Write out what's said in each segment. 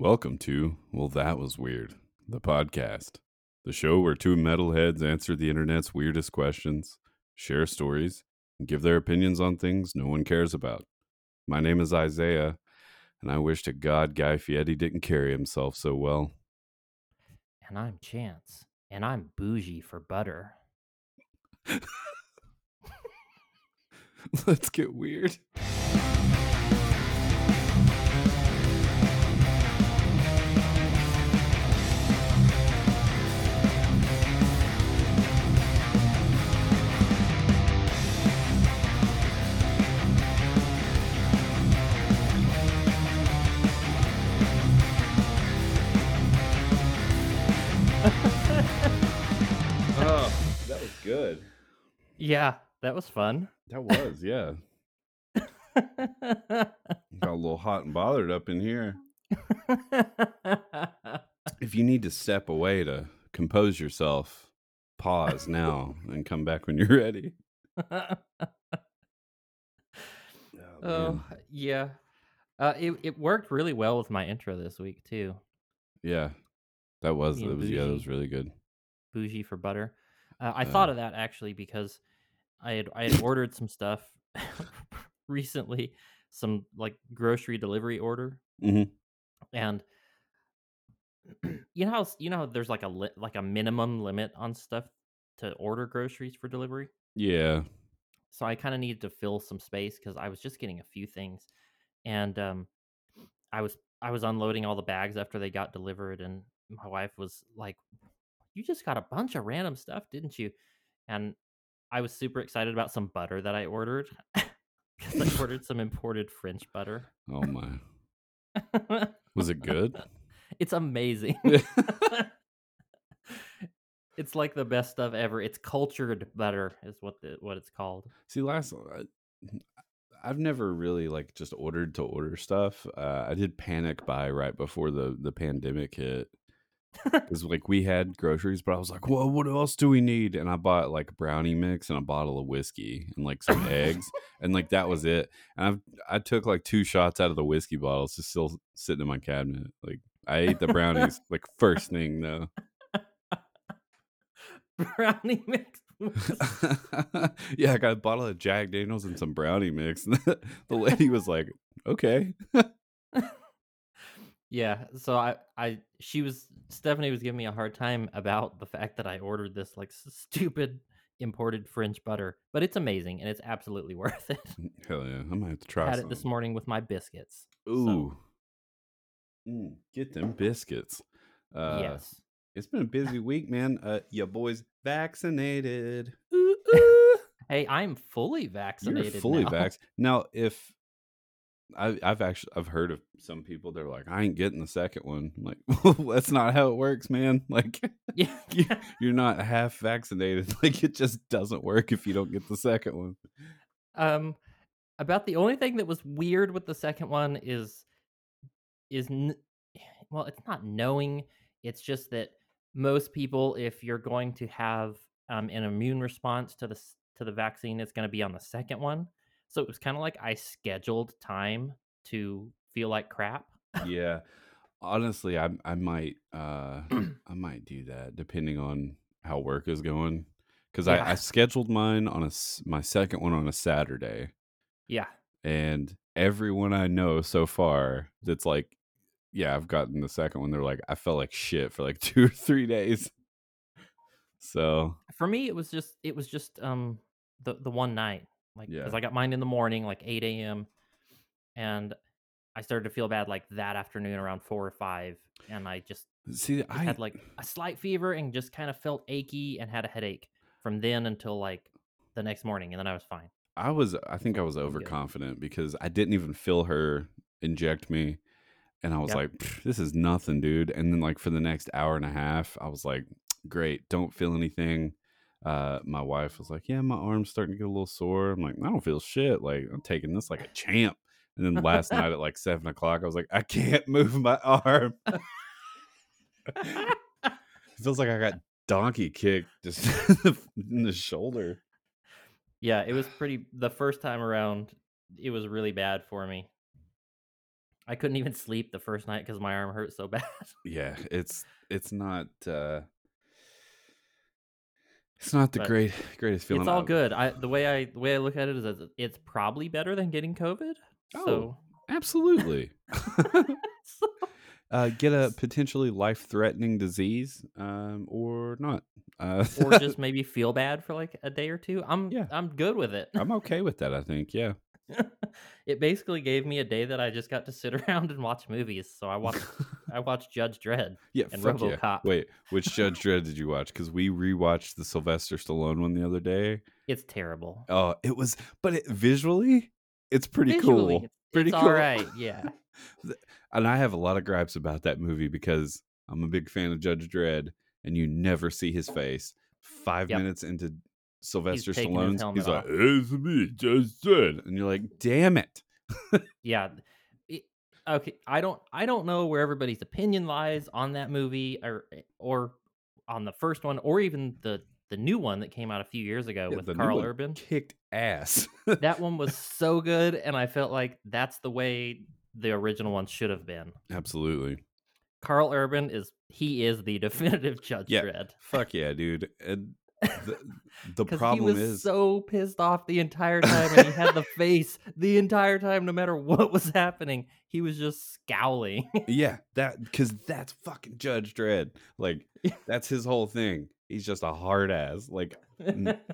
Welcome to Well, That Was Weird, the podcast, the show where two metalheads answer the internet's weirdest questions, share stories, and give their opinions on things no one cares about. My name is Isaiah, and I wish to God Guy Fieri didn't carry himself so well. And I'm Chance, and I'm bougie for butter. Let's get weird. Good. Yeah, that was fun. That was, yeah. Got a little hot and bothered up in here. If you need to step away to compose yourself, pause now and come back when you're ready. Oh, oh, yeah. Uh, it it worked really well with my intro this week too. yeah. That was, Being that was, yeah, that was really good. Bougie for butter. Uh, I Uh, thought of that actually because I had I had ordered some stuff recently, some like grocery delivery order, Mhm. and you know how you know how there's like a li- like a minimum limit on stuff to order groceries for delivery. Yeah. so I kind of needed to fill some space because I was just getting a few things, and um, I was I was unloading all the bags after they got delivered, and my wife was like, "You just got a bunch of random stuff, didn't you?" And I was super excited about some butter that I ordered because I ordered some imported French butter. Oh, my. Was it good? it's amazing. it's like the best stuff ever. It's cultured butter, is what the what it's called. See, last I, I've never really like just ordered to order stuff. Uh, I did panic buy right before the the pandemic hit because like we had groceries, but I was like, "Well, what else do we need?" And I bought like a brownie mix and a bottle of whiskey and like some eggs, and like that was it. And I've I took like two shots out of the whiskey bottle. It's just still sitting in my cabinet. Like I ate the brownies like first thing though. brownie mix. yeah, I got a bottle of Jack Daniels and some brownie mix. the lady was like, "Okay." Yeah, so I, I, she was Stephanie was giving me a hard time about the fact that I ordered this like stupid imported French butter, but it's amazing and it's absolutely worth it. Hell yeah, I might have to try had some. it this morning with my biscuits. so, Ooh, Mm, get them biscuits. Uh, yes. it's been a busy week, man. Uh, your boys vaccinated. Ooh, ooh. Hey, I'm fully vaccinated. You're fully now. vax. Now, if I, I've actually I've heard of some people they're like, I ain't getting the second one. I'm like, well, that's not how it works, man. Like, Yeah. you, you're not half vaccinated. Like, it just doesn't work if you don't get the second one. um about the only thing that was weird with the second one is is n- well it's not knowing it's just that most people if you're going to have um, an immune response to the to the vaccine it's going to be on the second one so it was kind of like i scheduled time to feel like crap. Yeah. Honestly i i might uh i might do that depending on how work is going because Yeah. I, I scheduled mine on a my second one on a saturday. Yeah. And everyone i know so far that's like yeah i've gotten the second one they're like i felt like shit for like two or three days. So for me it was just it was just um the the one night like because Yeah. i got mine in the morning like 8 a.m and i started to feel bad like that afternoon around four or five and i just, see i had like a slight fever and just kind of felt achy and had a headache from then until like the next morning and then i was fine I was I think I was overconfident because I didn't even feel her inject me and I was Yep. like this is nothing dude and then like for the next hour and a half I was like great don't feel anything uh my wife was like yeah my arm's starting to get a little sore. I'm like I don't feel shit like I'm taking this like a champ. And then last night at like seven o'clock I was like I can't move my arm. It feels like I got donkey kicked just in the shoulder. Yeah it was pretty the first time around it was really bad for me. I couldn't even sleep the first night because my arm hurt so bad. Yeah, it's it's not uh it's not the But great greatest feeling. it's all good. I the way I the way I look at it is that it's probably better than getting COVID. Oh, So, Absolutely. so uh, get a potentially life-threatening disease, um, or not. Uh, or just maybe feel bad for like a day or two. I'm Yeah. I'm good with it. I'm okay with that. I think. Yeah. it basically gave me a day that I just got to sit around and watch movies. So I watched I watched Judge Dredd. Yeah. And fuck yeah. RoboCop. Wait, which Judge Dredd did you watch? Because we rewatched the Sylvester Stallone one the other day. It's terrible. Oh, it was, but it, visually, it's pretty Visually, cool. it's, Pretty it's cool. all right. Yeah. and I have a lot of gripes about that movie because I'm a big fan of Judge Dredd, and you never see his face. Five Yep. minutes into Sylvester his Stallone's, he's like, off. "It's me, Dredd," and you're like, "Damn it!" Yeah. It- okay, I don't I don't know where everybody's opinion lies on that movie or eh, or on the first one or even the the new one that came out a few years ago Yeah, with Karl Urban. kicked ass. That one was so good and I felt like that's the way the original one should have been. Absolutely, Karl Urban is he is the definitive Judge Yeah. Dredd. fuck yeah, dude. And the, the problem was is, so pissed off the entire time, and he had the face the entire time, no matter what was happening. He was just scowling. yeah, that because that's fucking Judge Dredd. Like that's his whole thing. He's just a hard ass. Like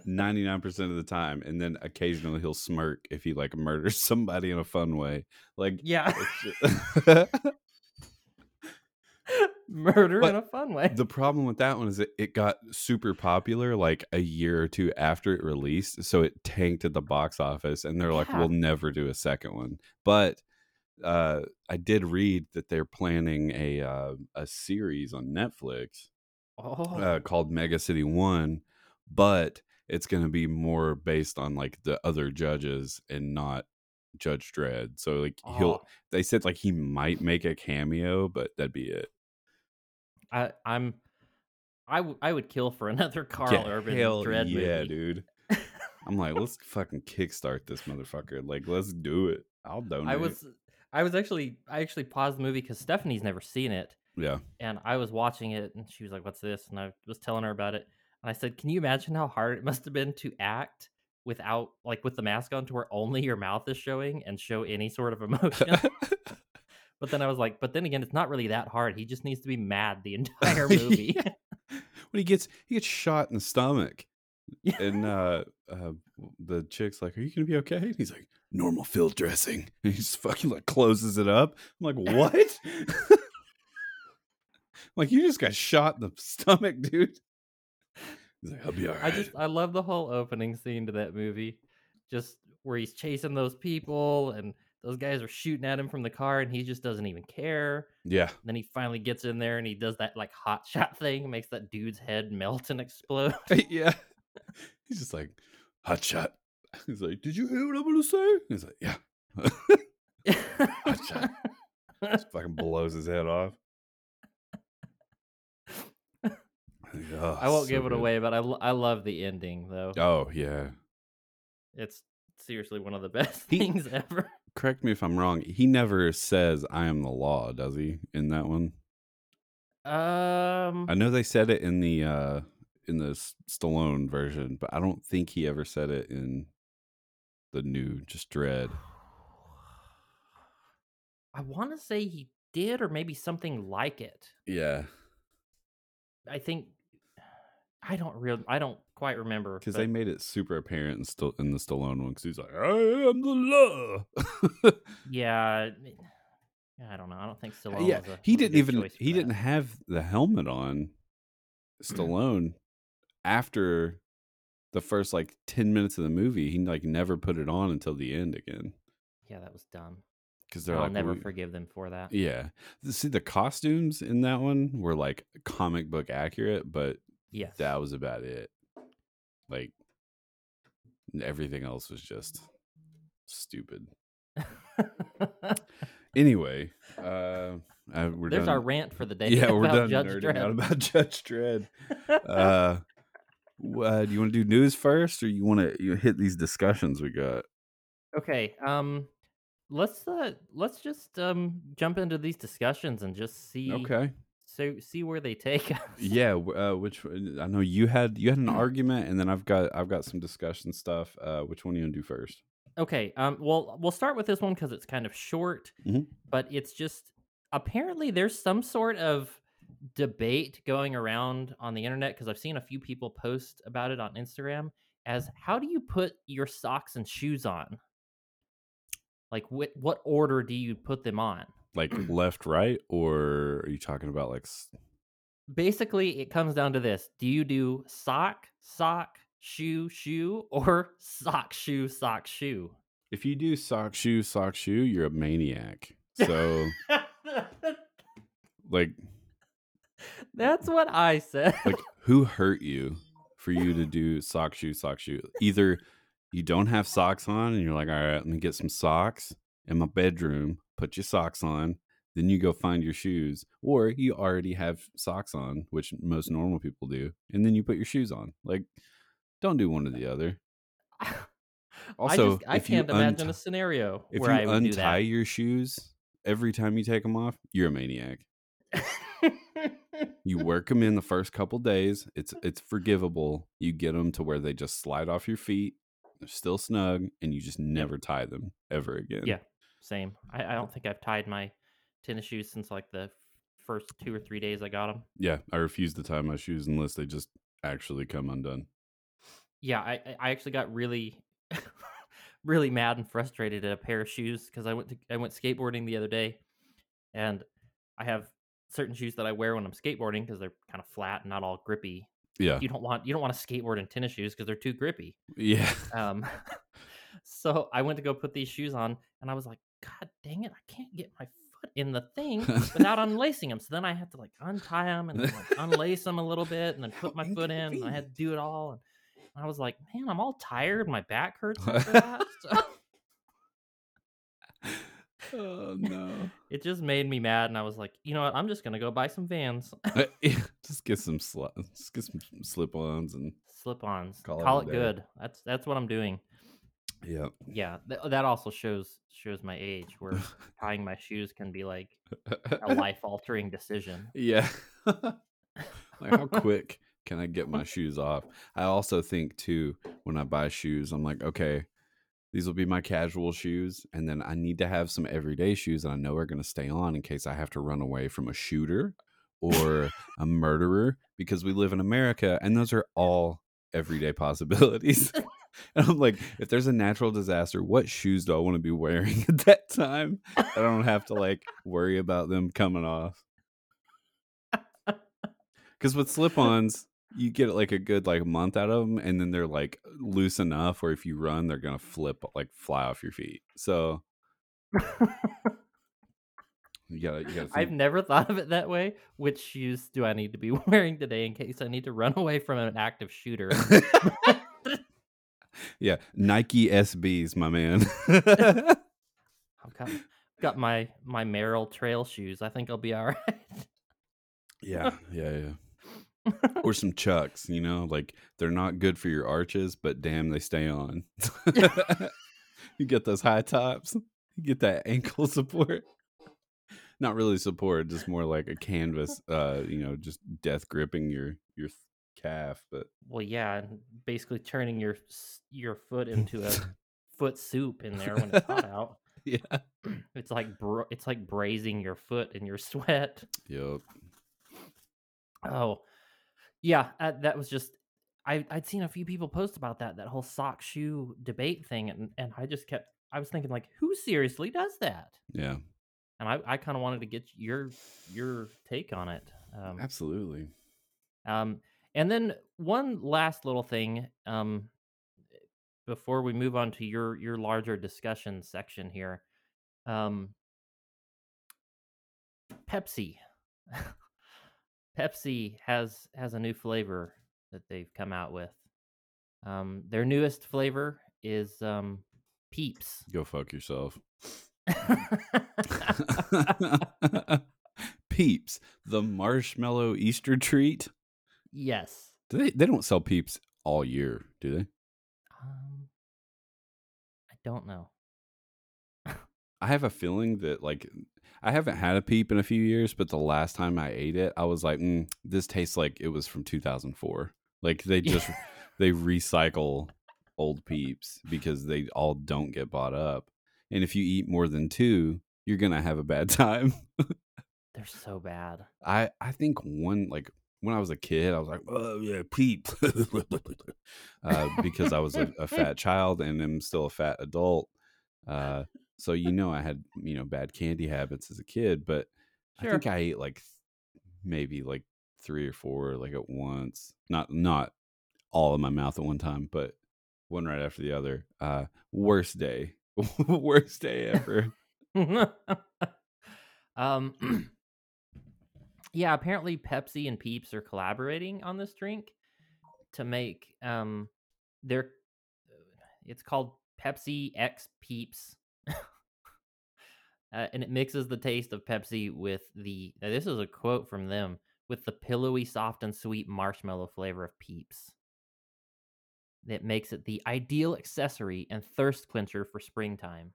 ninety nine percent of the time, and then occasionally he'll smirk if he like murders somebody in a fun way. Like yeah, murder But in a fun way. the problem with that one is it, it got super popular like a year or two after it released, so it tanked at the box office, and they're like, "We'll never do a second one." But uh, I did read that they're planning a uh, a series on Netflix oh, uh, called Mega City One, but it's going to be more based on like the other judges and not Judge Dredd. So like he'll oh, they said like he might make a cameo, but that'd be it. I, I'm. I, w- I would kill for another Karl Yeah, Urban Dredd yeah, movie. dude. I'm like, let's fucking kickstart this motherfucker. Like, let's do it. I'll donate. I was I was actually I actually paused the movie because Stephanie's never seen it, yeah, and I was watching it, and she was like, "What's this?" And I was telling her about it, and I said, "Can you imagine how hard it must have been to act without like with the mask on, to where only your mouth is showing and show any sort of emotion?" but then I was like, "But then again, it's not really that hard. He just needs to be mad the entire movie." Yeah. when he gets he gets shot in the stomach, Yeah. and uh, uh, the chick's like, "Are you gonna be okay?" And he's like, "Normal field dressing." And he just fucking like closes it up. I'm like, "What?" like you just got shot in the stomach, dude. He's like, "I'll be all right." I just I love the whole opening scene to that movie, just where he's chasing those people and those guys are shooting at him from the car and he just doesn't even care. yeah, then he finally gets in there and he does that like hot shot thing, makes that dude's head melt and explode. yeah. He's just like, hot shot. He's like, did you hear what I'm gonna say? He's like, yeah. Hot shot. Just fucking blows his head off. Oh, I won't so give it good. away, but I, I love the ending though. Oh yeah. It's seriously one of the best He- things ever. Correct me if I'm wrong. He never says "I am the law," does he? In that one, Um, I know they said it in the uh in the Stallone version, but I don't think he ever said it in the new just Dredd. I want to say he did, or maybe something like it. Yeah, I think I don't real I don't quite remember because but they made it super apparent in, St- in the Stallone one. Because he's like, "I am the law." yeah, I don't know. I don't think uh, Stallone. yeah, was a, he didn't even he that. didn't have the helmet on. Stallone, after the first like ten minutes of the movie, he like never put it on until the end again. Yeah, that was dumb. Because they're I'll like, never "We-" forgive them for that. Yeah, see the costumes in that one were like comic book accurate, but Yes. that was about it. Like everything else was just stupid. Anyway, uh, we're There's done. our rant for the day. yeah, we're done Judge nerding out about Judge Dredd. Uh, uh, do you want to do news first, or you want to you hit these discussions we got? okay. Um, let's uh let's just um jump into these discussions and just see Okay. So see where they take us. Yeah. Uh, which I know you had you had an argument, and then I've got I've got some discussion stuff. Uh, which one do you want to do first? Okay. Um. Well, we'll start with this one because it's kind of short, Mhm. but it's just apparently there's some sort of debate going around on the internet because I've seen a few people post about it on Instagram as how do you put your socks and shoes on? Like what what order do you put them on? Like mm. left, right, or are you talking about like? Basically, it comes down to this: Do you do sock, sock, shoe, shoe, or sock, shoe, sock, shoe? If you do sock shoe sock shoe, you're a maniac. So like That's what I said. like who hurt you for you to do sock shoe sock shoe either you don't have socks on and you're like all right let me get some socks in my bedroom put your socks on then you go find your shoes or you already have socks on which most normal people do and then you put your shoes on like don't do one or uh, the other I also just I can't imagine unti- a scenario if where you I would do untie your shoes every time you take them off you're a maniac. You work them in the first couple days. It's it's forgivable. You get them to where they just slide off your feet. They're still snug, and you just never tie them ever again. Yeah. Same. I, I don't think I've tied my tennis shoes since like the first two or three days I got them. yeah. I refuse to tie my shoes unless they just actually come undone. Yeah, I I- actually got really really mad and frustrated at a pair of shoes because I went to I went skateboarding the other day, and I have certain shoes that I wear when I'm skateboarding because they're kind of flat and not all grippy. Yeah, You don't want you don't want to skateboard in tennis shoes because they're too grippy. yeah. Um, so I went to go put these shoes on, and I was like, God dang it, I can't get my foot in the thing without unlacing them. So then I had to like untie them and then, like, unlace them a little bit, and then put my foot in. And I had to do it all, and I was like, man, I'm all tired. My back hurts after that. So oh no! it just made me mad, and I was like, you know what? I'm just gonna go buy some Vans uh, just get some just get some slip-ons and slip-ons. Call Call, it it good. That's that's what I'm doing. Yeah. Yeah, th- that also shows shows my age, where tying my shoes can be like a life-altering decision. Yeah. like how quick can I get my shoes off? I also think too when I buy shoes, I'm like, okay, these will be my casual shoes, and then I need to have some everyday shoes that I know are going to stay on in case I have to run away from a shooter or a murderer because we live in America, and those are all everyday possibilities. And I'm like, if there's a natural disaster, what shoes do I want to be wearing at that time? I don't have to like worry about them coming off. Because with slip-ons, you get like a good like month out of them, and then they're like loose enough, where if you run, they're gonna flip like fly off your feet. So you gotta, you gotta. I've never thought of it that way. Which shoes do I need to be wearing today in case I need to run away from an active shooter? yeah, Nike SBs, my man. I've got, got my my Merrell Trail shoes. I think I'll be all right. yeah, yeah, yeah. Or some Chucks, you know, like they're not good for your arches, but damn, they stay on. you get those high tops, you get that ankle support. Not really support, just more like a canvas, uh, you know, just death gripping your your calf. But well, yeah, and basically turning your your foot into a foot soup in there when it's hot out. yeah, It's like bro- it's like braising your foot in your sweat. yep. Oh, yeah, uh, that was just I I'd seen a few people post about that that whole sock shoe debate thing, and and I just kept I was thinking like, who seriously does that? yeah, And I I kind of wanted to get your your take on it. Um, absolutely. um, and then one last little thing um, before we move on to your your larger discussion section here. Um, Pepsi. Pepsi has has a new flavor that they've come out with. Um, their newest flavor is um, Peeps. Go fuck yourself. Peeps, the marshmallow Easter treat. Yes. Do they they don't sell Peeps all year, do they? Um, I don't know. I have a feeling that like I haven't had a peep in a few years, but the last time I ate it, I was like, mm, this tastes like it was from 2004. Like they just they recycle old peeps because they all don't get bought up. And if you eat more than two, you're gonna have a bad time. They're so bad. I I think one like when I was a kid, I was like, oh yeah, peep, uh, because I was a, a, fat child and am still a fat adult. Uh, so you know, I had you know bad candy habits as a kid, but sure. I think I ate like maybe like three or four like at once. Not not all in my mouth at one time, but one right after the other. Uh, worst day, worst day ever. um, yeah. Apparently, Pepsi and Peeps are collaborating on this drink to make um their. It's called Pepsi X Peeps uh, and it mixes the taste of Pepsi with the. this is a quote from them with the pillowy, soft, and sweet marshmallow flavor of Peeps. That makes it the ideal accessory and thirst quencher for springtime.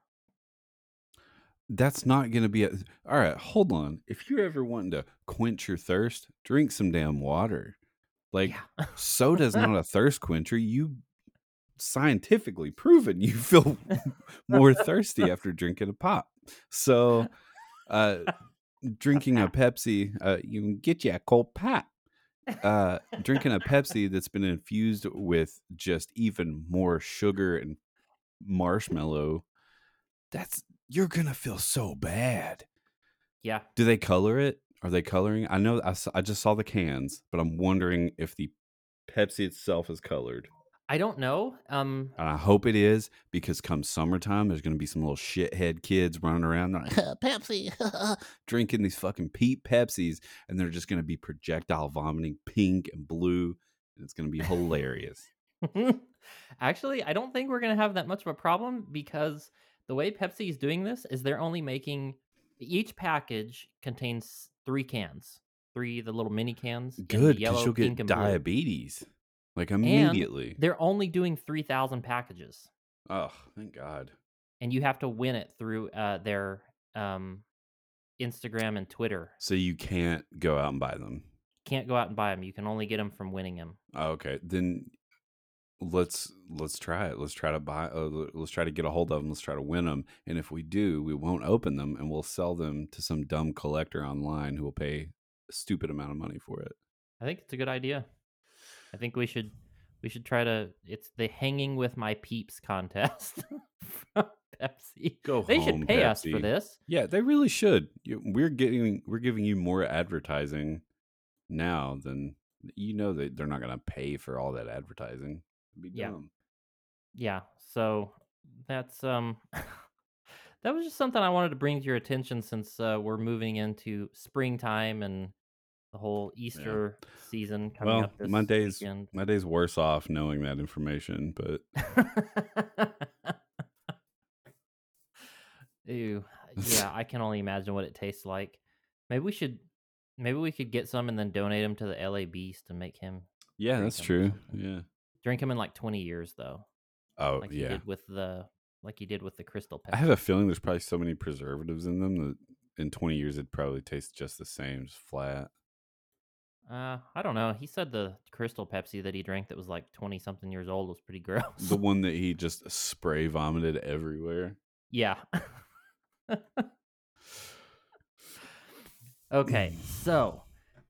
That's not going to be a. All right, hold on. If you're ever wanting to quench your thirst, drink some damn water. Like, yeah. soda's not a thirst quencher. You scientifically proven you feel more thirsty after drinking a pop. So, uh, drinking a Pepsi, uh, you can get you a cold pop. Uh, drinking a Pepsi that's been infused with just even more sugar and marshmallow, that's you're gonna feel so bad. Yeah. Do they color it? Are they coloring? I know I, I just saw the cans, but I'm wondering if the Pepsi itself is colored. I don't know. Um, and I hope it is because come summertime, there's going to be some little shithead kids running around like, Pepsi, drinking these fucking Pete Pepsis, and they're just going to be projectile vomiting pink and blue, and it's going to be hilarious. Actually, I don't think we're going to have that much of a problem because the way Pepsi is doing this is they're only making each package contains three cans, three the little mini cans. Good, because you'll get diabetes. Blue. Like immediately. And they're only doing 3,000 packages. Oh, thank God. And you have to win it through uh, their um, Instagram and Twitter. So you can't go out and buy them. Can't go out and buy them. You can only get them from winning them. Oh, okay. Then let's let's try it. Let's try to buy. Uh, let's try to get a hold of them. Let's try to win them. And if we do, we won't open them, and we'll sell them to some dumb collector online who will pay a stupid amount of money for it. I think it's a good idea. I think we should we should try to. It's the hanging with my peeps contest Pepsi. Go they home, should pay Pepsi. us for this. Yeah, they really should. We're getting we're giving you more advertising now than you know that they're not going to pay for all that advertising. Yeah. Yeah. So that's um that was just something I wanted to bring to your attention since uh, we're moving into springtime and the whole Easter yeah. season coming well, up this my day's weekend. my day's worse off knowing that information, but Ew. Yeah, I can only imagine what it tastes like. Maybe we should maybe we could get some and then donate them to the LA Beast and make him Yeah, that's true. Yeah. Drink them in like 20 years though. Oh, like yeah. did with the like you did with the crystal Pepsi. I have a feeling there's probably so many preservatives in them that in 20 years it'd probably taste just the same, just flat. Uh, I don't know. He said the crystal Pepsi that he drank that was like 20 something years old was pretty gross. The one that he just spray vomited everywhere. Yeah. okay, so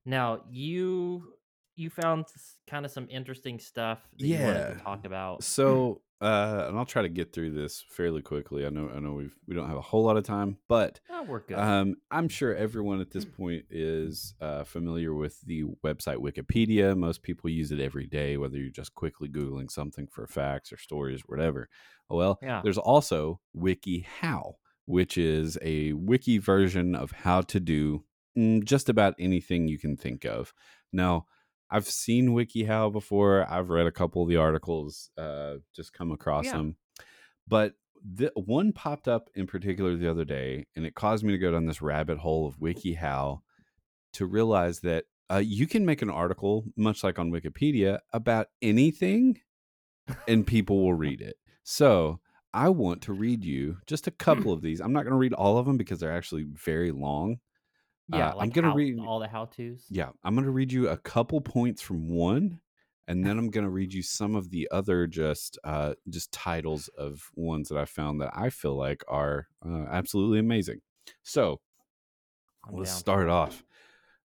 now you you found kind of some interesting stuff that yeah. you wanted to talk about. So uh, and I'll try to get through this fairly quickly. I know, I know we've we don't have a whole lot of time, but oh, we're good. Um, I'm sure everyone at this point is uh, familiar with the website Wikipedia. Most people use it every day, whether you're just quickly googling something for facts or stories, or whatever. Well, yeah. there's also WikiHow, which is a wiki version of how to do mm, just about anything you can think of. Now I've seen WikiHow before. I've read a couple of the articles, uh, just come across yeah. them. But the one popped up in particular the other day, and it caused me to go down this rabbit hole of WikiHow to realize that uh, you can make an article, much like on Wikipedia, about anything, and people will read it. So I want to read you just a couple of these. I'm not going to read all of them because they're actually very long. Yeah, Uh, I'm gonna how- read- all the how tos. Yeah, I'm going to read you a couple points from one, and then I'm going to read you some of the other just uh, just titles of ones that I found that I feel like are uh, absolutely amazing. So let's start off.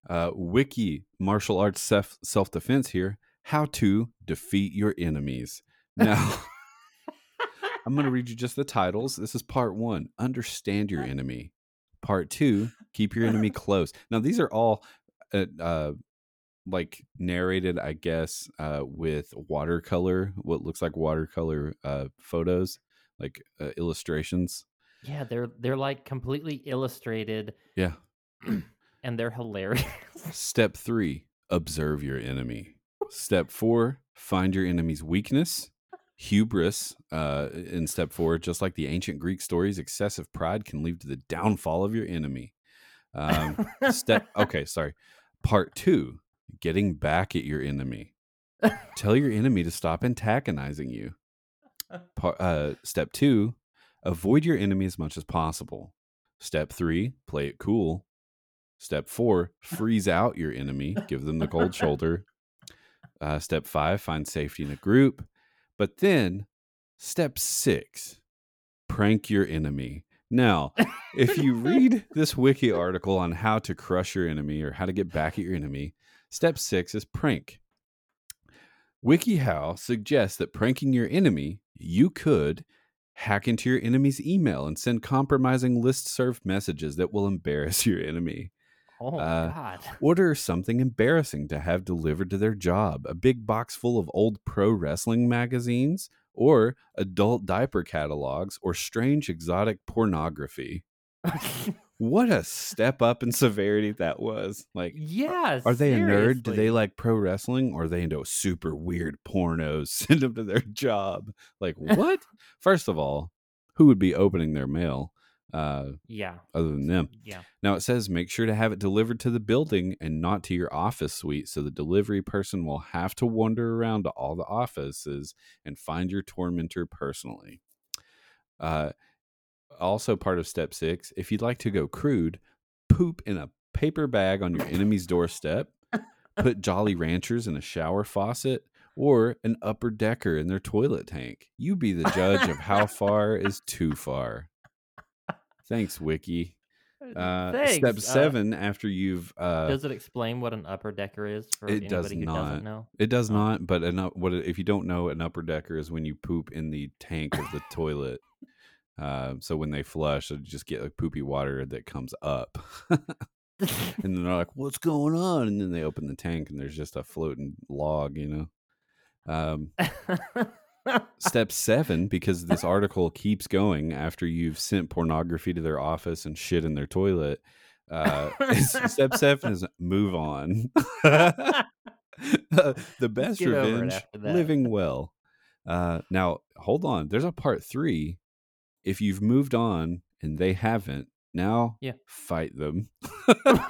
Uh, Wiki martial arts self self defense here. How to defeat your enemies. Now. I'm going to read you just the titles. This is part one Understand your enemy. Part two Keep your enemy close. Now, these are all uh, uh, like narrated, I guess, uh, with watercolor, what looks like watercolor uh, photos, like uh, illustrations. Yeah, they're they're like completely illustrated Yeah. and they're hilarious. Step three Observe your enemy. Step four Find your enemy's weakness. Hubris uh, in step four, just like the ancient Greek stories, excessive pride can lead to the downfall of your enemy. Um, step okay, sorry. Part two, getting back at your enemy. Tell your enemy to stop antagonizing you. Par, uh, step two, avoid your enemy as much as possible. Step three, play it cool. Step four, freeze out your enemy, give them the cold shoulder. Uh, step five, find safety in a group. But then, step six, prank your enemy. Now, if you read this wiki article on how to crush your enemy or how to get back at your enemy, step six is prank. WikiHow suggests that pranking your enemy, you could hack into your enemy's email and send compromising list serve messages that will embarrass your enemy. Oh Uh, god. Order something embarrassing to have delivered to their job a big box full of old pro wrestling magazines, or adult diaper catalogs, or strange exotic pornography. What a step up in severity that was. Like, yeah. are they a nerd? Do they like pro wrestling or are they into super weird pornos? Send them to their job. Like, what? First of all, who would be opening their mail uh, Yeah. other than them? Yeah. Now it says make sure to have it delivered to the building and not to your office suite so the delivery person will have to wander around to all the offices and find your tormentor personally. Uh, also, part of step six if you'd like to go crude, poop in a paper bag on your enemy's doorstep, put Jolly Ranchers in a shower faucet, or an upper decker in their toilet tank. You be the judge of how far is too far. Thanks, Wiki. Uh, step Thanks, uh, seven, after you've uh, does it explain what an upper decker is for it does anybody who not. doesn't know? it does oh. not, but an, up- what if you don't know? An upper decker is when you poop in the tank of the toilet. Uh, so when they flush, they just get like poopy water that comes up, and then they're like, "What's going on?" And then they open the tank, and there's just a floating log, you know. Um, step seven, because this article keeps going after you've sent pornography to their office and shit in their toilet. Uh, is- step seven is move on. the best revenge, living well. Uh, now, hold on. There's a part three. If you've moved on and they haven't, now Yeah. fight them.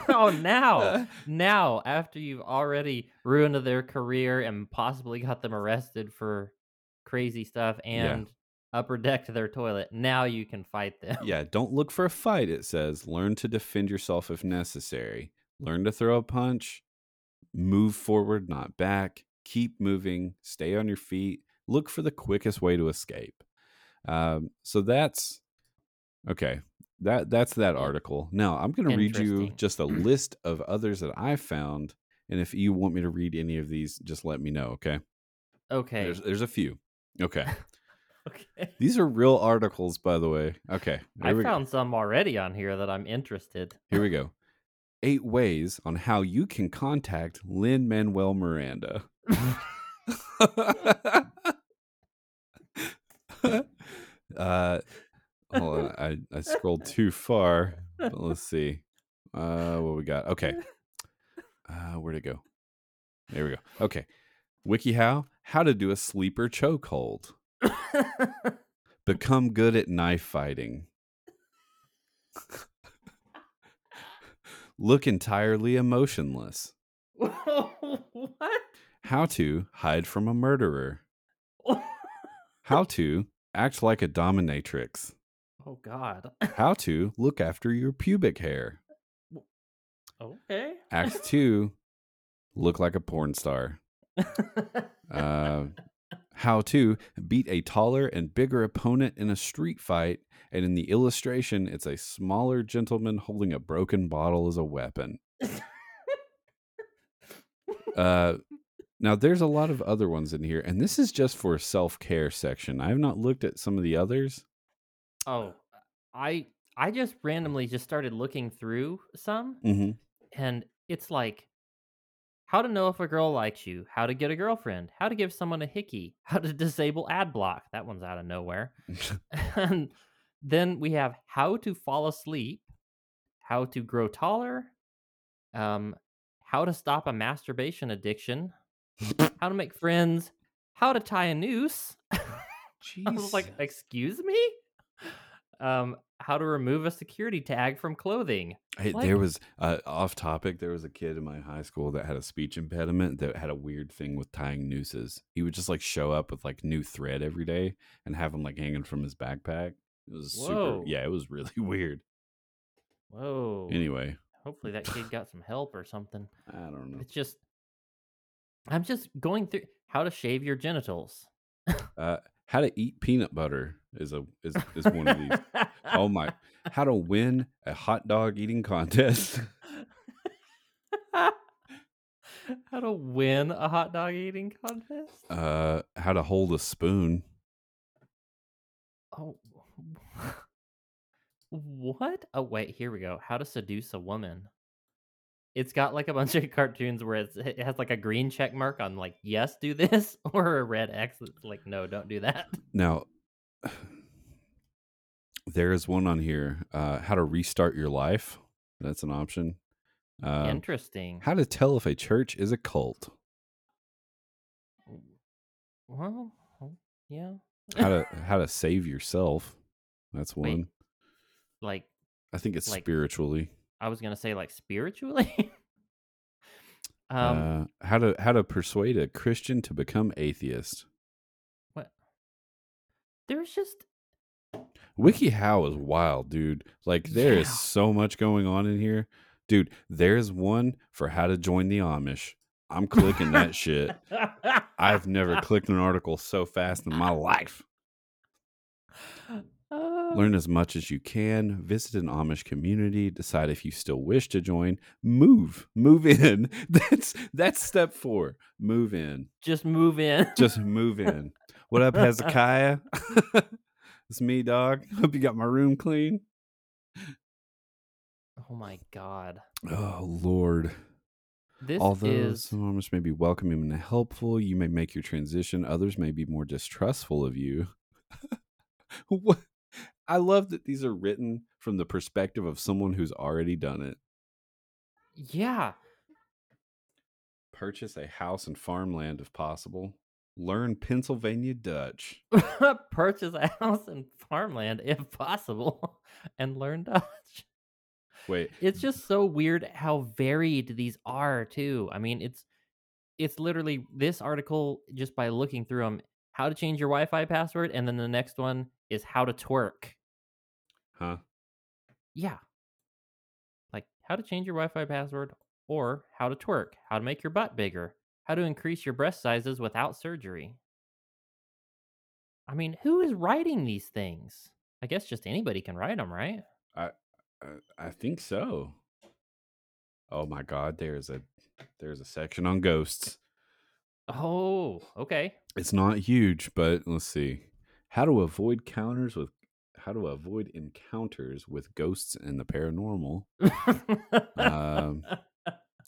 oh, now, now, after you've already ruined their career and possibly got them arrested for crazy stuff and upper deck to their toilet, now you can fight them. yeah, don't look for a fight. It says learn to defend yourself if necessary. Learn to throw a punch. Move forward, not back. Keep moving. Stay on your feet. Look for the quickest way to escape. Um, so that's okay. That that's that article. Now I'm going to read you just a list of others that I found, and if you want me to read any of these, just let me know. Okay. Okay. There's there's a few. Okay. okay. These are real articles, by the way. Okay. I we go. found some already on here that I'm interested. Here we go. Eight ways on how you can contact Lin-Manuel Miranda. uh, hold on. I, I scrolled too far. Let's see. Uh, what we got? Okay. Uh, where'd it go? There we go. Okay. WikiHow, how to do a sleeper chokehold. Become good at knife fighting. Look entirely emotionless. what? How to hide from a murderer. How to Act like a dominatrix. Oh God. How to look after your pubic hair. okay. Act two, look like a porn star. Uh, how to beat a taller and bigger opponent in a street fight. And in the illustration, it's a smaller gentleman holding a broken bottle as a weapon. Uh, now, there's a lot of other ones in here, and this is just for self care section. I have not looked at some of the others. oh, I I just randomly just started looking through some, Mm-hmm. and it's like how to know if a girl likes you, how to get a girlfriend, how to give someone a hickey, how to disable ad block. That one's out of nowhere. and then we have how to fall asleep, how to grow taller, um, how to stop a masturbation addiction, how to make friends, how to tie a noose. I was like, excuse me? Um, how to remove a security tag from clothing. Hey, there was uh, off topic. There was a kid in my high school that had a speech impediment that had a weird thing with tying nooses. He would just like show up with like new thread every day and have them like hanging from his backpack. It was super. Yeah, it was really weird. Whoa. Anyway, Hopefully that kid got some help or something. I don't know. It's just I'm just going through how to shave your genitals. Uh, how to eat peanut butter is a is is one of these. Oh my! How to win a hot dog eating contest. how to win a hot dog eating contest? Uh, how to hold a spoon. Oh. What? Oh wait, here we go. How to seduce a woman. It's got like a bunch of cartoons where it's, it has like a green check mark on like yes, do this, or a red X that's like no, don't do that. Now, there is one on here. Uh, how to restart your life. That's an option. Um, Interesting. how to tell if a church is a cult. Well, oh, yeah. How to how to save yourself. That's Wait, one. like I think it's like- spiritually. I was gonna say like spiritually. um, uh, how to how to persuade a Christian to become atheist. what? There's just WikiHow is wild, dude. Like there is Yeah. so much going on in here. Dude, there's one for how to join the Amish. I'm clicking that shit. I've never clicked an article so fast in my life. Learn as much as you can. Visit an Amish community. Decide if you still wish to join. Move. Move in. That's that's step four. Move in. just move in. Just move in. What up, Hezekiah? it's me, dog. Hope you got my room clean. oh my god. Oh Lord. This Although is some Amish may be welcoming and helpful, you may make your transition. Others may be more distrustful of you. what? I love that these are written from the perspective of someone who's already done it. yeah. Purchase a house and farmland if possible. Learn Pennsylvania Dutch. Purchase a house and farmland if possible, and learn Dutch. Wait, It's just so weird how varied these are too. I mean, it's it's literally this article just by looking through them, how to change your Wi-Fi password, and then the next one is how to twerk. huh? Yeah. Like how to change your Wi-Fi password or how to twerk, how to make your butt bigger, how to increase your breast sizes without surgery. I mean, who is writing these things? I guess just anybody can write them, right? I, uh, I think so. Oh my God, there's a there's a section on ghosts. Oh, okay. It's not huge, but let's see. How to avoid counters with how to avoid encounters with ghosts and the paranormal. Um,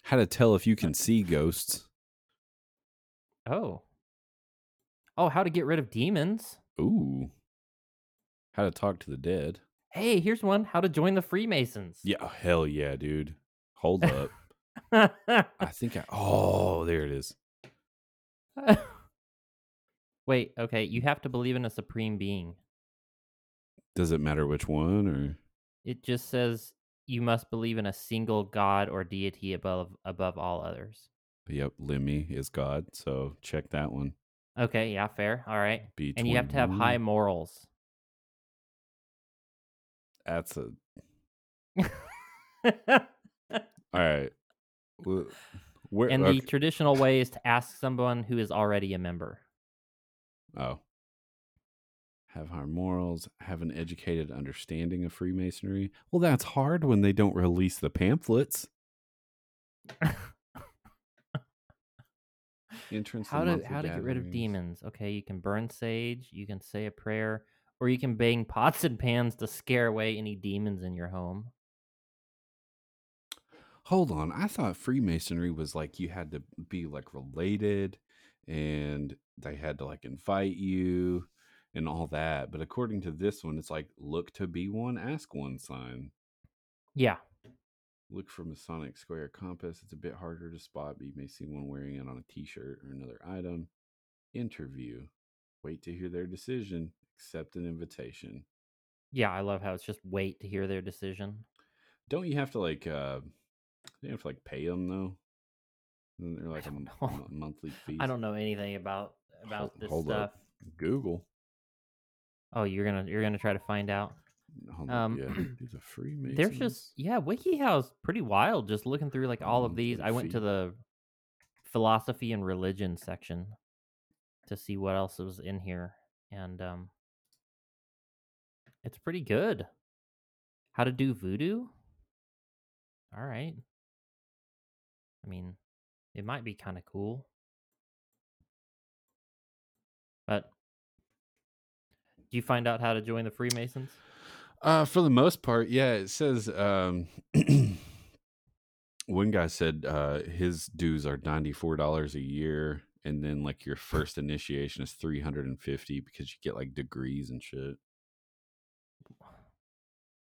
How to tell if you can see ghosts. oh. Oh, how to get rid of demons. Ooh. How to talk to the dead. Hey, here's one. How to join the Freemasons. Yeah, oh, hell yeah, dude. Hold up. I think I Oh, there it is. Wait, okay. You have to believe in a supreme being. Does it matter which one or It just says you must believe in a single god or deity above above all others. Yep, Lemmy is God, so check that one. Okay, yeah, fair. All right. Be And you have to have high morals. That's a all right. Wh- Where? and the okay. traditional way is to ask someone who is already a member. Oh. Have high morals, have an educated understanding of Freemasonry. Well, that's hard when they don't release the pamphlets. Entrance how to how to get rid of demons? Okay, you can burn sage, you can say a prayer, or you can bang pots and pans to scare away any demons in your home. Hold on. I thought Freemasonry was like you had to be like related and they had to like invite you and all that. But according to this one, it's like look to be one, ask one sign. Yeah. Look for Masonic square compass. It's a bit harder to spot, but you may see one wearing it on a t shirt or another item. Interview. Wait to hear their decision. Accept an invitation. Yeah, I love how it's just wait to hear their decision. Don't you have to like uh you have to like pay them though? Isn't there like a m- monthly fee? I don't know anything about about Hold- this hold stuff. up. Google. Oh, you're gonna you're gonna try to find out. Hold Um, yeah. These are Freemasons. There's just yeah, WikiHow's pretty wild. Just looking through like all of these, I went to the philosophy and religion section to see what else was in here, and um, it's pretty good. How to do voodoo? All right. I mean, it might be kind of cool, but do you find out how to join the Freemasons? Uh, for the most part, yeah. It says um, one guy said uh, his dues are ninety four dollars a year, and then like your first initiation is three hundred and fifty because you get like degrees and shit.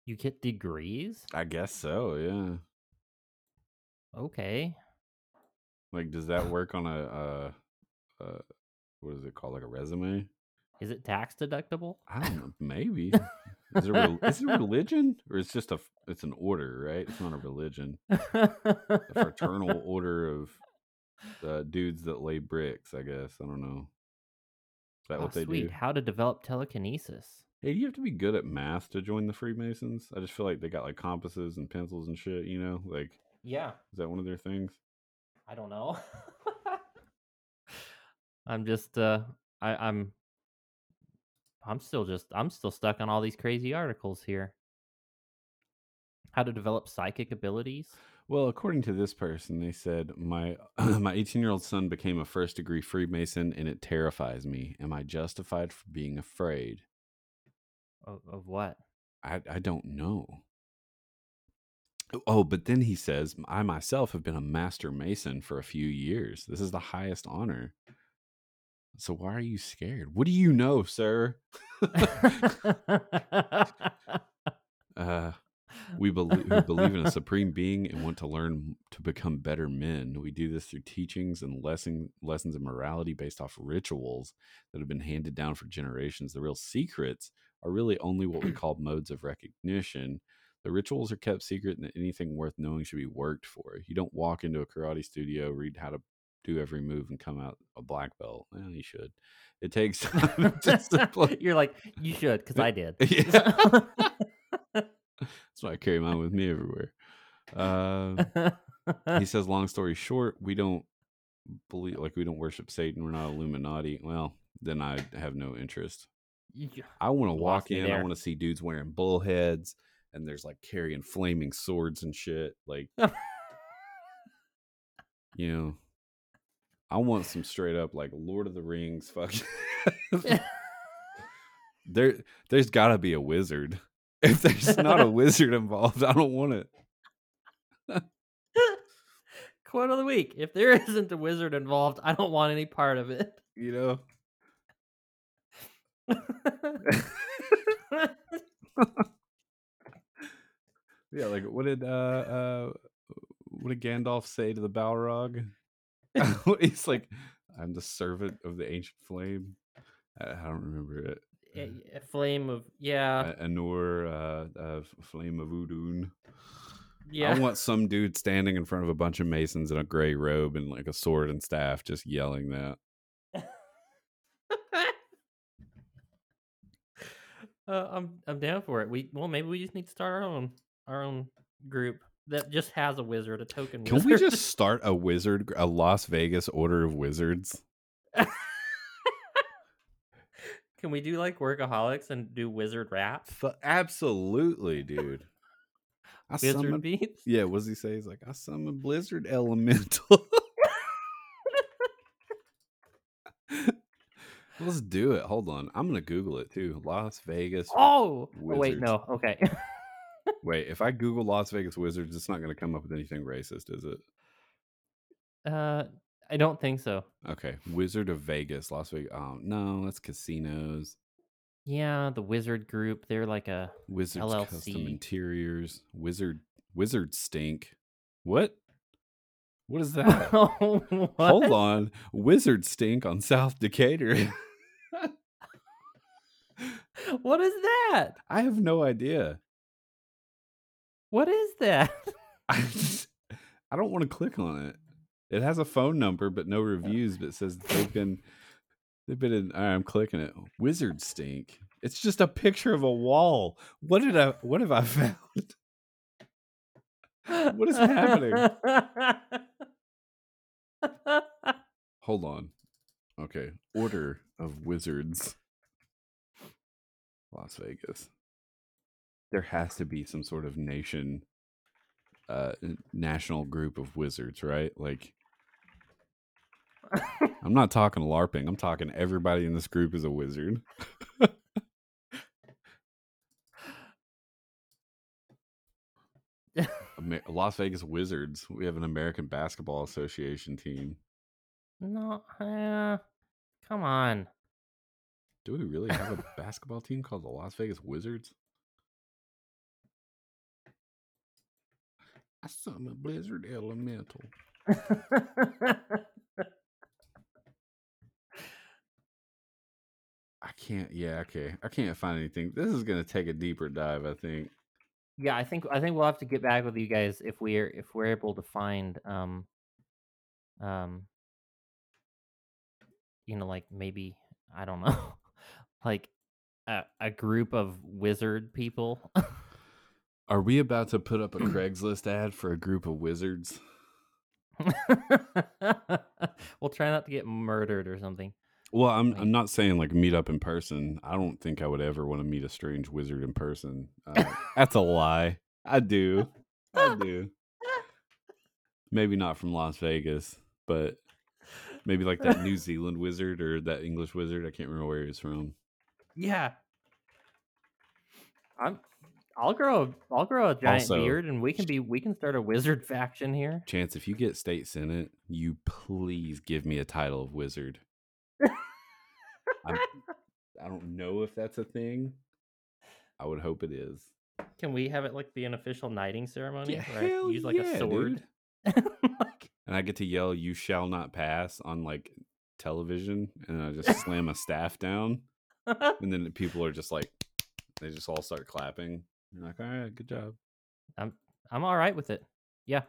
You get degrees? I guess so. Yeah. Okay. Like, does that work on a uh, uh, what is it called? Like a resume? Is it tax deductible? I don't know. Maybe. Is it, is it religion or it's just a? it's an order, right? It's not a religion. A fraternal order of uh, dudes that lay bricks. I guess I don't know. Is that Oh, what they sweet. do? How to develop telekinesis. Hey, do you have to be good at math to join the Freemasons? I just feel like they got like compasses and pencils and shit. You know, like Yeah. is that one of their things? I don't know. I'm just uh I, I'm I'm still just I'm still stuck on all these crazy articles here. How to develop psychic abilities. Well, according to this person, they said my my 18 year old son became a first degree Freemason, and it terrifies me. Am I justified for being afraid? Of, of what? I I don't know. Oh, but then he says, I myself have been a master mason for a few years. This is the highest honor. So why are you scared? What do you know, sir? uh, we believe, we believe in a supreme being and want to learn to become better men. We do this through teachings and lesson, lessons of morality based off rituals that have been handed down for generations. The real secrets are really only what we call modes of recognition. The rituals are kept secret, and anything worth knowing should be worked for. You don't walk into a karate studio, read how to do every move, and come out a black belt. Well, you should. It takes time. You're like, you should, because I did. Yeah. That's why I carry mine with me everywhere. Uh, he says, long story short, we don't believe, like, we don't worship Satan. We're not Illuminati. Well, then I have no interest. I want to walk in. I want to see dudes wearing bull heads and there's like carrying flaming swords and shit. Like, you know, I want some straight up like Lord of the Rings. Fuck. there, there's got to be a wizard. If there's not a wizard involved, I don't want it. Quote of the week: If there isn't a wizard involved, I don't want any part of it. You know. Yeah, like what did uh uh what did Gandalf say to the Balrog? he's like, I'm the servant of the ancient flame. I, don't remember it. A, flame of yeah. A, Anor, uh, uh, flame of Udun. Yeah. I want some dude standing in front of a bunch of masons in a gray robe and like a sword and staff, just yelling that. uh, I'm I'm down for it. We well, maybe we just need to start our own our own group that just has a wizard, a token wizard. Can wizard. we just start a wizard, a Las Vegas Order of Wizards? Can we do like workaholics and do wizard rap? F- absolutely, dude. I Wizard summoned, beats? yeah, what does he say? He's like, I summoned Blizzard Elemental. Let's do it. Hold on. I'm going to Google it too. Las Vegas. Oh, oh wait, no. Okay. Wait, if I Google Las Vegas Wizards, it's not going to come up with anything racist, is it? uh, I don't think so. Okay. Wizard of Vegas, Las Vegas. Oh, no, that's casinos. Yeah, the wizard group. They're like a Wizards Custom LLC. Interiors. Wizard Wizard Stink. What? What is that? What? Hold on. Wizard Stink on South Decatur. What is that? I have no idea. What is that? I, just, I don't want to click on it. It has a phone number but no oh. reviews, but it says they've been they've been in right, I'm clicking it. Wizard Stink. It's just a picture of a wall. What did I what have I found? What is happening? Hold on. Okay. Order of Wizards. Las Vegas. There has to be some sort of nation uh national group of wizards, right? Like I'm not talking LARPing. I'm talking everybody in this group is a wizard. Ama- Las Vegas Wizards. We have an American Basketball Association team. no, uh, come on. Do we really have a basketball team called the Las Vegas Wizards? I summon Blizzard Elemental. I can't. Yeah, okay. I can't find anything. This is gonna take a deeper dive. I think. yeah, I think I think we'll have to get back with you guys if we're if we're able to find um um you know like maybe I don't know like a, a group of wizard people. Are we about to put up a Craigslist ad for a group of wizards? we'll try not to get murdered or something. Well, I'm I'm not saying like meet up in person. I don't think I would ever want to meet a strange wizard in person. Uh, that's a lie. I do. I do. Maybe not from Las Vegas, but maybe like that New Zealand wizard or that English wizard. I can't remember where he's from. Yeah. I'm I'll grow a I'll grow a giant Also- beard and we can be we can start a wizard faction here. Chance, if you get state senate, you please give me a title of wizard. I'm, I don't know if that's a thing. I would hope it is. Can we have it like be an official knighting ceremony? Yeah, where I hell use like yeah, a sword. Like- and I get to yell "You shall not pass" on like television, and I just slam a staff down, and then people are just like, they just all start clapping. You're like, all right, good job. I'm I'm all right with it. Yeah.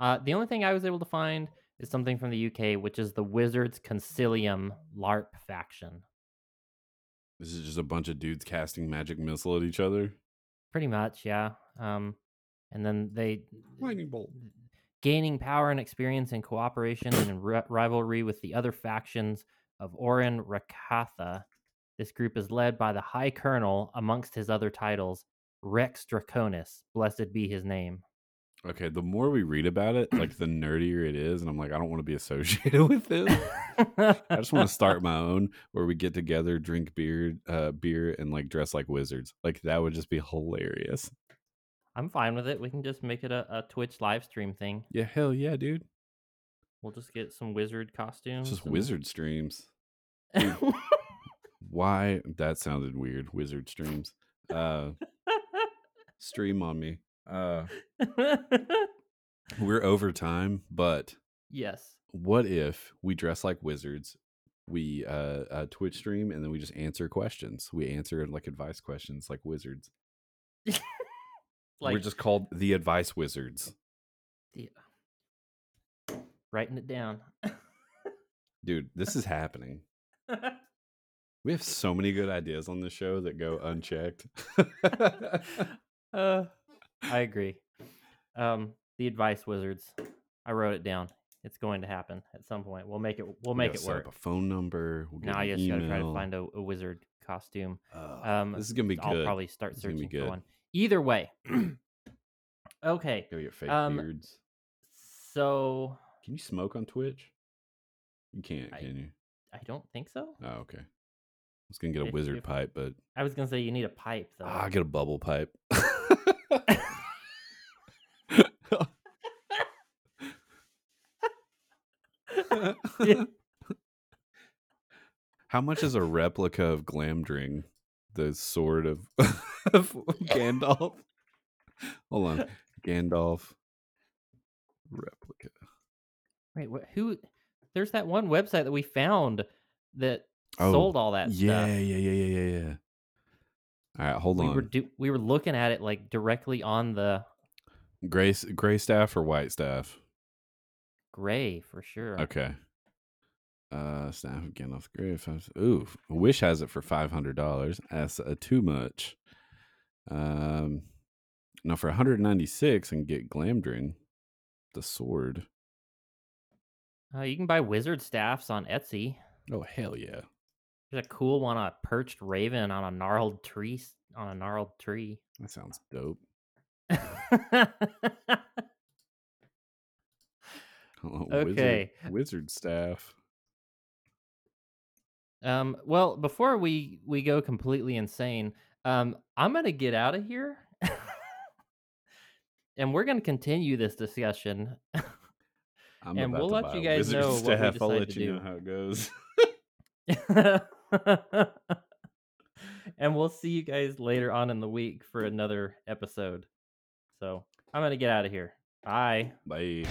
Uh, the only thing I was able to find is something from the UK, which is the Wizards Concilium LARP faction. This is just a bunch of dudes casting magic missile at each other. Pretty much, yeah. Um, and then they Lightning bolt. gaining power and experience in cooperation and in ri- rivalry with the other factions of Orin Rakatha. This group is led by the High Colonel, amongst his other titles, Rex Draconis. Blessed be his name. Okay, the more we read about it, like the nerdier it is, and I'm like, I don't want to be associated with this. I just want to start my own where we get together, drink beer, uh, beer, and like dress like wizards. Like that would just be hilarious. I'm fine with it. We can just make it a, a Twitch live stream thing. Yeah, hell yeah, dude. We'll just get some wizard costumes. It's just and- wizard streams. Why? That sounded weird. Wizard streams. Uh, stream on me. Uh, we're over time, but yes. what if we dress like wizards? We uh, uh Twitch stream and then we just answer questions. We answer like advice questions like wizards. Like We're just called the advice wizards. the- writing it down. Dude, this is happening. We have so many good ideas on the show that go unchecked. uh, I agree. Um, the advice wizards. I wrote it down. It's going to happen at some point. We'll make it. We'll make it set work. up a phone number. We'll Now I just gotta try to find a, a wizard costume. Um, this is gonna be good. I'll good. probably start This is be searching for one. Either way. okay. Go get fake um, beards. So Can you smoke on Twitch? You can't, I- can you? I don't think so. Oh, okay. I was gonna get a wizard pipe, but I was gonna say you need a pipe though. ah, I'll get a bubble pipe. How much is a replica of Glamdring, the sword of, of Gandalf? Hold on, Gandalf replica. Wait, what, who? There's that one website that we found that Oh, sold all that Yeah, stuff. yeah, yeah, yeah, yeah, yeah. All right, hold We on. were do- we were looking at it like directly on the Gray gray staff or white staff? gray for sure. Okay. Uh, staff again Gandalf the. Five, ooh, Wish has it for five hundred dollars. That's uh, too much. Um, now for one hundred ninety six, and get Glamdring, the sword. Uh, you can buy wizard staffs on Etsy. Oh hell yeah! There's a cool one, a perched raven on a gnarled tree on a gnarled tree. That sounds dope. Oh, Okay. Wizard, wizard staff. um, well, before we we go completely insane, um, I'm gonna get out of here, and we're gonna continue this discussion. I'm And about we'll to let buy you guys know what we staff. I'll let to you do. know how it goes. and we'll see you guys later on in the week for another episode. So I'm gonna get out of here. Bye. Bye.